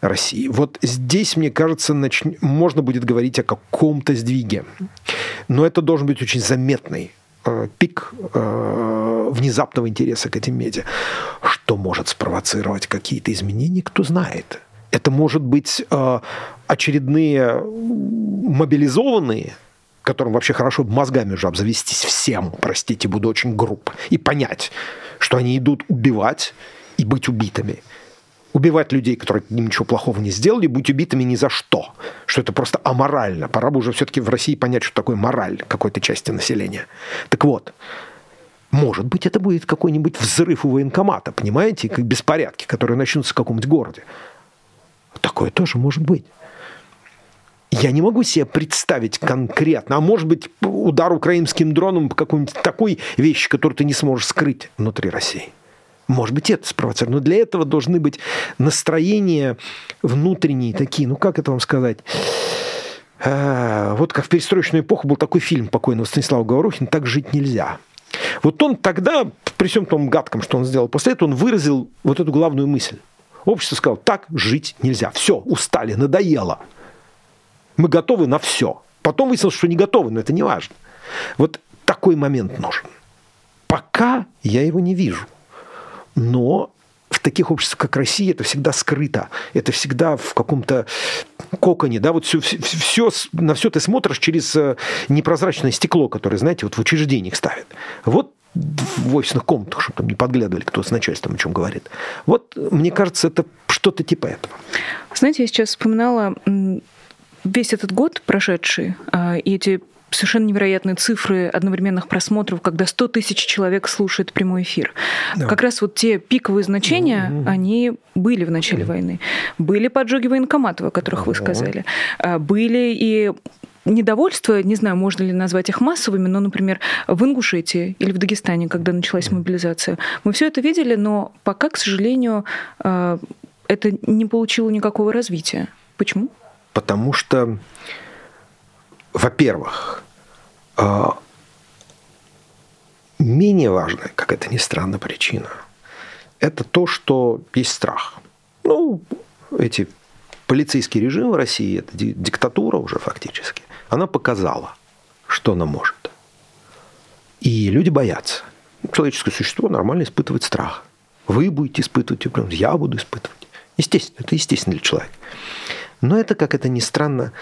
России. Вот здесь, мне кажется, нач... можно будет говорить о каком-то сдвиге. Но это должен быть очень заметный э, пик э, внезапного интереса к этим медиа. Что может спровоцировать какие-то изменения, кто знает. Это может быть э, очередные мобилизованные которым вообще хорошо мозгами уже обзавестись всем, простите, буду очень груб, и понять, что они идут убивать и быть убитыми. Убивать людей, которые ничего плохого не сделали, быть убитыми ни за что. Что это просто аморально. Пора бы уже все-таки в России понять, что такое мораль какой-то части населения. Так вот, может быть, это будет какой-нибудь взрыв у военкомата, понимаете, как беспорядки, которые начнутся в каком-нибудь городе. Такое тоже может быть. Я не могу себе представить конкретно, а может быть удар украинским дроном по какой-нибудь такой вещи, которую ты не сможешь скрыть внутри России. Может быть, это спровоцирует. Но для этого должны быть настроения внутренние такие, ну как это вам сказать, а, вот как в перестроечную эпоху был такой фильм покойного Станислава Говорухина «Так жить нельзя». Вот он тогда, при всем том гадком, что он сделал, после этого он выразил вот эту главную мысль. Общество сказало, так жить нельзя. Все, устали, надоело мы готовы на все. Потом выяснилось, что не готовы, но это не важно. Вот такой момент нужен. Пока я его не вижу. Но в таких обществах, как Россия, это всегда скрыто. Это всегда в каком-то коконе. Да? Вот все, все, на все ты смотришь через э, непрозрачное стекло, которое, знаете, вот в учреждениях ставят. Вот в офисных комнатах, чтобы там не подглядывали, кто с начальством о чем говорит. Вот, мне кажется, это что-то типа этого. Знаете, я сейчас вспоминала весь этот год прошедший а, и эти совершенно невероятные цифры одновременных просмотров, когда 100 тысяч человек слушают прямой эфир. Да. Как раз вот те пиковые значения, mm-hmm. они были в начале mm-hmm. войны. Были поджоги военкоматов, о которых mm-hmm. вы сказали. А, были и недовольство, не знаю, можно ли назвать их массовыми, но, например, в Ингушетии или в Дагестане, когда началась мобилизация. Мы все это видели, но пока, к сожалению, а, это не получило никакого развития. Почему? Потому что, во-первых, а, менее важная, как это ни странно, причина – это то, что есть страх. Ну, эти полицейский режим в России, это диктатура уже фактически, она показала, что она может. И люди боятся. Человеческое существо нормально испытывает страх. Вы будете испытывать, я буду испытывать. Естественно, это естественно для человека. Но это, как это ни странно,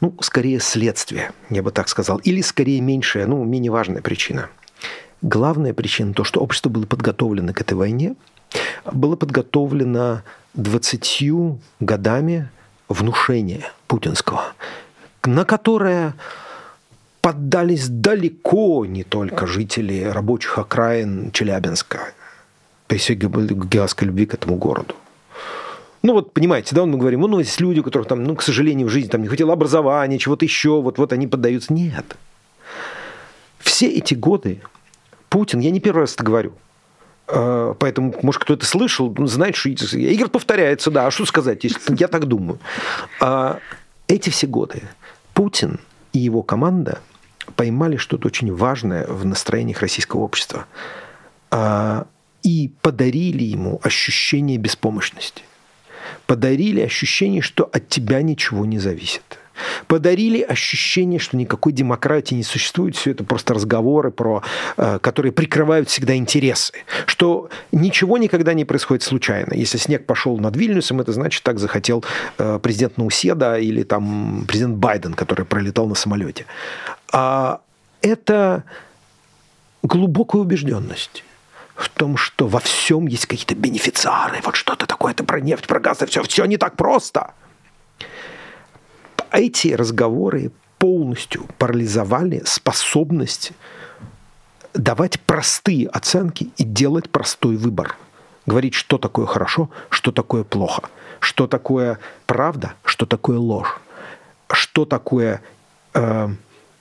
ну, скорее следствие, я бы так сказал, или скорее меньшая, ну, менее важная причина. Главная причина то, что общество было подготовлено к этой войне, было подготовлено 20 годами внушения путинского, на которое поддались далеко не только жители рабочих окраин Челябинска при всей гигантской любви к этому городу. Ну вот, понимаете, да, мы говорим, ну, есть люди, у которых там, ну, к сожалению, в жизни там не хватило образования, чего-то еще, вот, вот они поддаются. Нет. Все эти годы Путин, я не первый раз это говорю, а, Поэтому, может, кто-то слышал, знает, что Игорь повторяется, да, а что сказать, если (laughs) я так думаю. А эти все годы Путин и его команда поймали что-то очень важное в настроениях российского общества а, и подарили ему ощущение беспомощности – подарили ощущение, что от тебя ничего не зависит. Подарили ощущение, что никакой демократии не существует, все это просто разговоры, про, э, которые прикрывают всегда интересы, что ничего никогда не происходит случайно. Если снег пошел над Вильнюсом, это значит, так захотел э, президент Науседа или там президент Байден, который пролетал на самолете. А это глубокая убежденность в том, что во всем есть какие-то бенефициары, вот что-то такое, это про нефть, про газ, и все, все не так просто. Эти разговоры полностью парализовали способность давать простые оценки и делать простой выбор. говорить, что такое хорошо, что такое плохо, что такое правда, что такое ложь, что такое, э,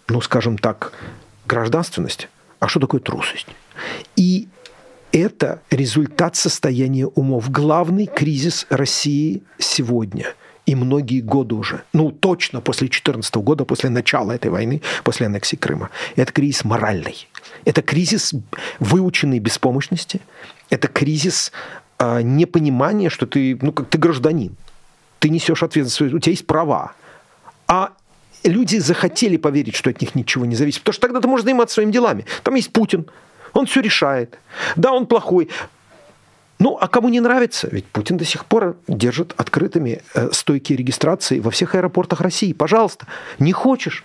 ну, скажем так, гражданственность, а что такое трусость. И это результат состояния умов. Главный кризис России сегодня и многие годы уже, ну точно после 2014 года, после начала этой войны, после аннексии Крыма, это кризис моральный. Это кризис выученной беспомощности, это кризис э, непонимания, что ты, ну как ты гражданин, ты несешь ответственность, у тебя есть права. А люди захотели поверить, что от них ничего не зависит, потому что тогда ты можешь заниматься своими делами. Там есть Путин, он все решает. Да, он плохой. Ну, а кому не нравится? Ведь Путин до сих пор держит открытыми э, стойки регистрации во всех аэропортах России. Пожалуйста, не хочешь?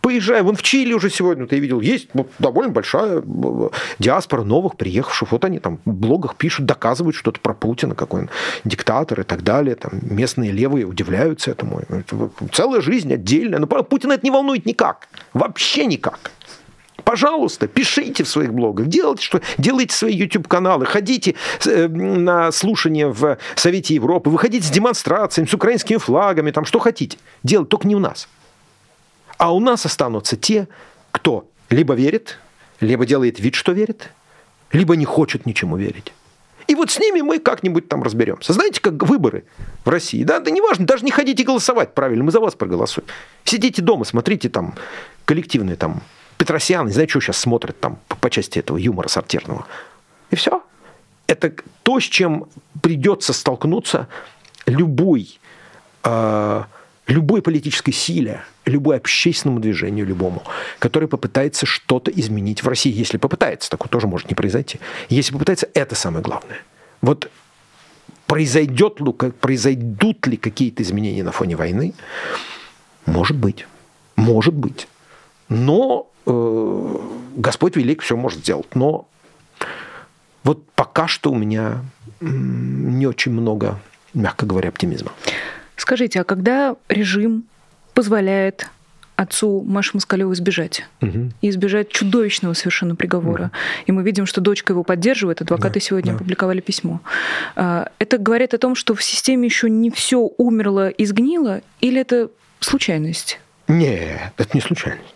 Поезжай, вон в Чили уже сегодня, ты видел, есть довольно большая э, диаспора новых приехавших. Вот они там в блогах пишут, доказывают что-то про Путина, какой он диктатор и так далее. Там местные левые удивляются этому. Целая жизнь отдельная. Но Путина это не волнует никак. Вообще никак. Пожалуйста, пишите в своих блогах, делайте, что, делайте свои YouTube-каналы, ходите э, на слушания в Совете Европы, выходите с демонстрациями, с украинскими флагами, там что хотите. Делать только не у нас. А у нас останутся те, кто либо верит, либо делает вид, что верит, либо не хочет ничему верить. И вот с ними мы как-нибудь там разберемся. Знаете, как выборы в России. Да, да не важно, даже не ходите голосовать правильно, мы за вас проголосуем. Сидите дома, смотрите там коллективные там Петросян, не знаю, что сейчас смотрят там по части этого юмора сортирного. И все. Это то, с чем придется столкнуться любой, э, любой политической силе, любой общественному движению, любому, который попытается что-то изменить в России. Если попытается, такое тоже может не произойти. Если попытается, это самое главное. Вот произойдет ли, произойдут ли какие-то изменения на фоне войны? Может быть. Может быть. Но Господь велик, все может сделать. Но вот пока что у меня не очень много, мягко говоря, оптимизма. Скажите, а когда режим позволяет отцу Маши Москалевой сбежать. Угу. И избежать чудовищного совершенно приговора. Угу. И мы видим, что дочка его поддерживает. Адвокаты да, сегодня да. опубликовали письмо. А, это говорит о том, что в системе еще не все умерло и сгнило, или это случайность? Нет, это не случайность.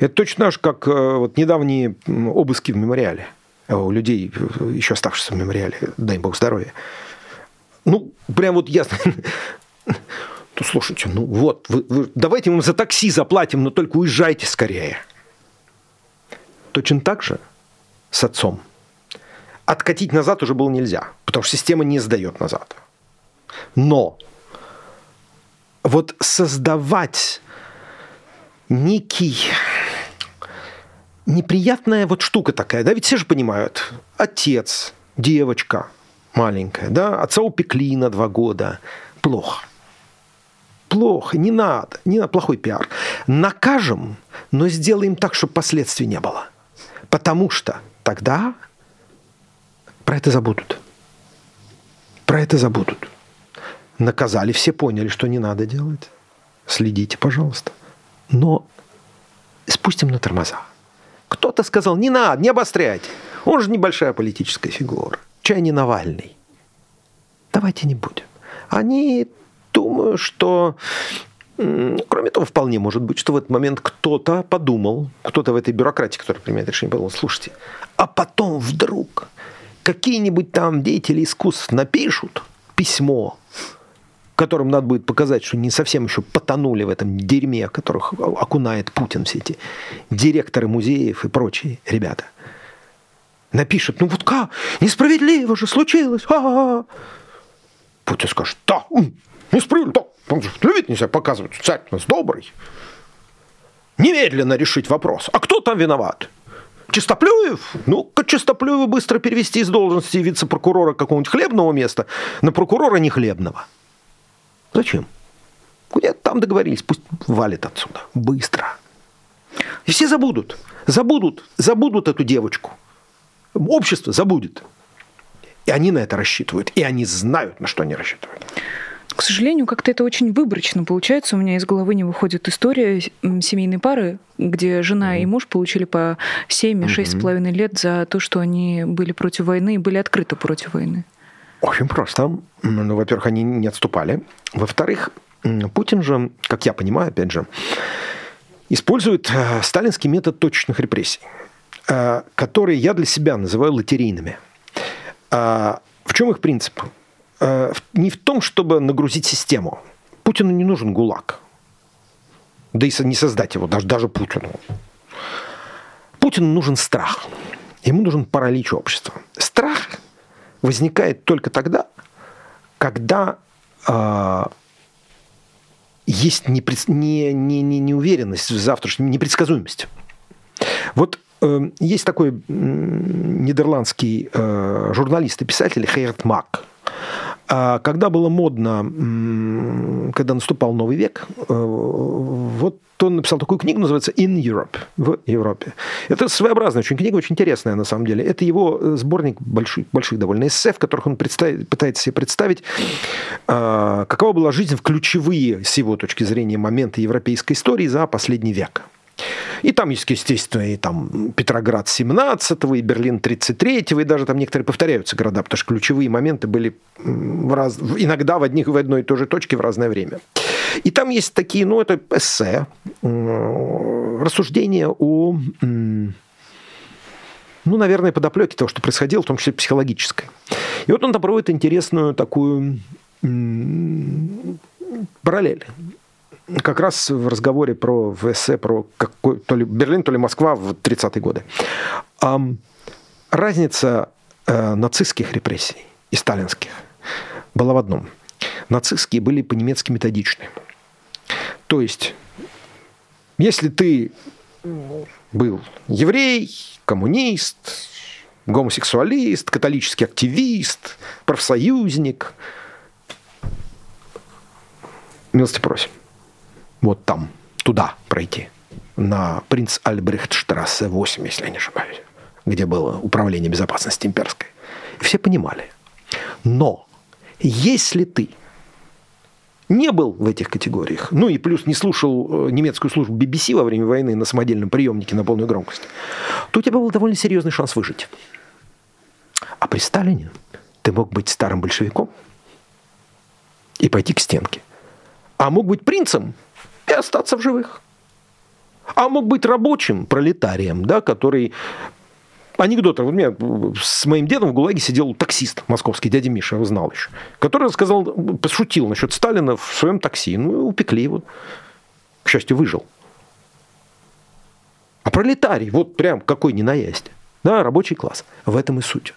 Это точно так же, как э, вот недавние обыски в мемориале э, у людей, э, еще оставшихся в мемориале, дай бог здоровья. Ну, прям вот ясно. (laughs) Ну, слушайте, ну вот, вы, вы, давайте мы за такси заплатим, но только уезжайте скорее. Точно так же с отцом. Откатить назад уже было нельзя, потому что система не сдает назад. Но вот создавать некий неприятная вот штука такая, да, ведь все же понимают, отец, девочка маленькая, да, отца упекли на два года, плохо. Плохо, не надо, не надо, плохой пиар. Накажем, но сделаем так, чтобы последствий не было. Потому что тогда про это забудут. Про это забудут. Наказали, все поняли, что не надо делать. Следите, пожалуйста. Но спустим на тормоза. Кто-то сказал, не надо, не обостряйте. Он же небольшая политическая фигура. Чай не Навальный. Давайте не будем. Они, думаю, что Кроме того, вполне может быть, что в этот момент кто-то подумал, кто-то в этой бюрократии, который принимает решение, подумал, слушайте, а потом вдруг какие-нибудь там деятели искусств напишут письмо которым надо будет показать, что не совсем еще потонули в этом дерьме, которых окунает Путин, все эти директоры музеев и прочие ребята. Напишут, ну вот как, несправедливо же случилось. А-а-а. Путин скажет, да, несправедливо, да, он же любит нельзя показывать, царь у нас добрый. Немедленно решить вопрос. А кто там виноват? Чистоплюев? Ну-ка, Чистоплюева быстро перевести из должности вице-прокурора какого-нибудь хлебного места на прокурора нехлебного. Зачем? Где там договорились, пусть валит отсюда. Быстро. И все забудут. Забудут. Забудут эту девочку. Общество забудет. И они на это рассчитывают. И они знают, на что они рассчитывают. К сожалению, как-то это очень выборочно получается. У меня из головы не выходит история семейной пары, где жена mm-hmm. и муж получили по 7 шесть с половиной лет за то, что они были против войны и были открыто против войны. Очень просто. Ну, во-первых, они не отступали. Во-вторых, Путин же, как я понимаю, опять же, использует э, сталинский метод точечных репрессий, э, которые я для себя называю лотерейными. А в чем их принцип? Э, не в том, чтобы нагрузить систему. Путину не нужен ГУЛАГ. Да и не создать его, даже, даже Путину. Путину нужен страх. Ему нужен паралич общества. Страх возникает только тогда, когда э, есть непред, не, не, не, неуверенность в завтрашнем, непредсказуемость. Вот э, есть такой нидерландский э, журналист и писатель Хейрт Мак. А когда было модно, когда наступал новый век, э, вот он написал такую книгу, называется «In Europe», в Европе. Это своеобразная очень книга, очень интересная на самом деле. Это его э, сборник больших, больших довольно эссе, в которых он пытается себе представить, а, какова была жизнь в ключевые, с его точки зрения, моменты европейской истории за последний век. И там есть, естественно, и там Петроград 17-го, и Берлин 33-го, и даже там некоторые повторяются города, потому что ключевые моменты были в раз... иногда в, одних, в одной и той же точке в разное время. И там есть такие, ну, это эссе, рассуждения о ну, наверное, подоплеки того, что происходило, в том числе психологическое. И вот он там интересную такую параллель как раз в разговоре про в про какой, то ли Берлин, то ли Москва в 30-е годы. разница э, нацистских репрессий и сталинских была в одном. Нацистские были по-немецки методичны. То есть, если ты был еврей, коммунист, гомосексуалист, католический активист, профсоюзник, милости просим вот там, туда пройти, на принц Альбрехт штрассе 8, если я не ошибаюсь, где было управление безопасности имперской. И все понимали. Но если ты не был в этих категориях, ну и плюс не слушал э, немецкую службу BBC во время войны на самодельном приемнике на полную громкость, то у тебя был довольно серьезный шанс выжить. А при Сталине ты мог быть старым большевиком и пойти к стенке. А мог быть принцем и остаться в живых. А мог быть рабочим, пролетарием, да, который анекдот. У меня с моим дедом в ГУЛАГе сидел таксист московский, дядя Миша, его знал еще, который сказал, пошутил насчет Сталина в своем такси. Ну, упекли его. К счастью, выжил. А пролетарий, вот прям какой ни на Да, рабочий класс. В этом и суть.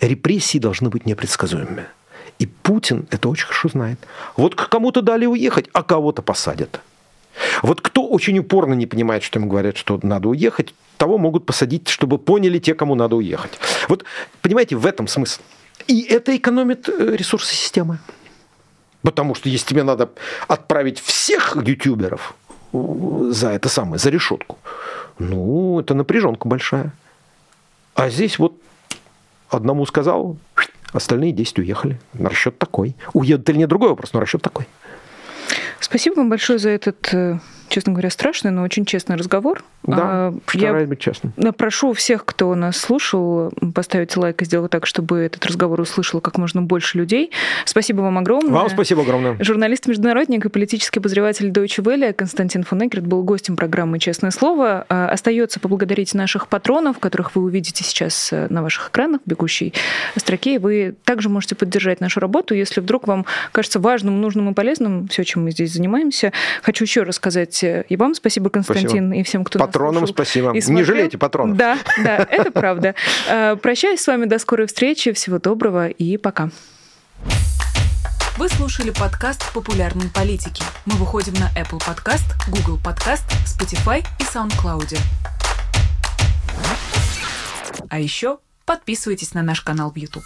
Репрессии должны быть непредсказуемыми. И Путин это очень хорошо знает. Вот к кому-то дали уехать, а кого-то посадят. Вот кто очень упорно не понимает, что ему говорят, что надо уехать, того могут посадить, чтобы поняли те, кому надо уехать. Вот, понимаете, в этом смысл. И это экономит э, ресурсы системы. Потому что если тебе надо отправить всех ютуберов э, за это самое, за решетку, ну, это напряженка большая. А здесь вот одному сказал, остальные 10 уехали. Расчет такой. Уедут или нет, другой вопрос, но расчет такой. Спасибо вам большое за этот э, честно говоря, страшный, но очень честный разговор. Да, а, стараюсь быть честным. Прошу всех, кто нас слушал, поставить лайк и сделать так, чтобы этот разговор услышал как можно больше людей. Спасибо вам огромное. Вам спасибо огромное. Журналист-международник и политический обозреватель Deutsche Welle Константин Фунекерт был гостем программы «Честное слово». А, остается поблагодарить наших патронов, которых вы увидите сейчас э, на ваших экранах, бегущей строке. Вы также можете поддержать нашу работу, если вдруг вам кажется важным, нужным и полезным все, чем мы здесь занимаемся. Хочу еще рассказать сказать и вам спасибо, Константин, спасибо. и всем, кто Патронам нас спасибо. И Не жалейте патронов. Да, да, это правда. Э, прощаюсь с вами до скорой встречи. Всего доброго и пока. Вы слушали подкаст «Популярные политики». Мы выходим на Apple Podcast, Google Podcast, Spotify и SoundCloud. А еще подписывайтесь на наш канал в YouTube.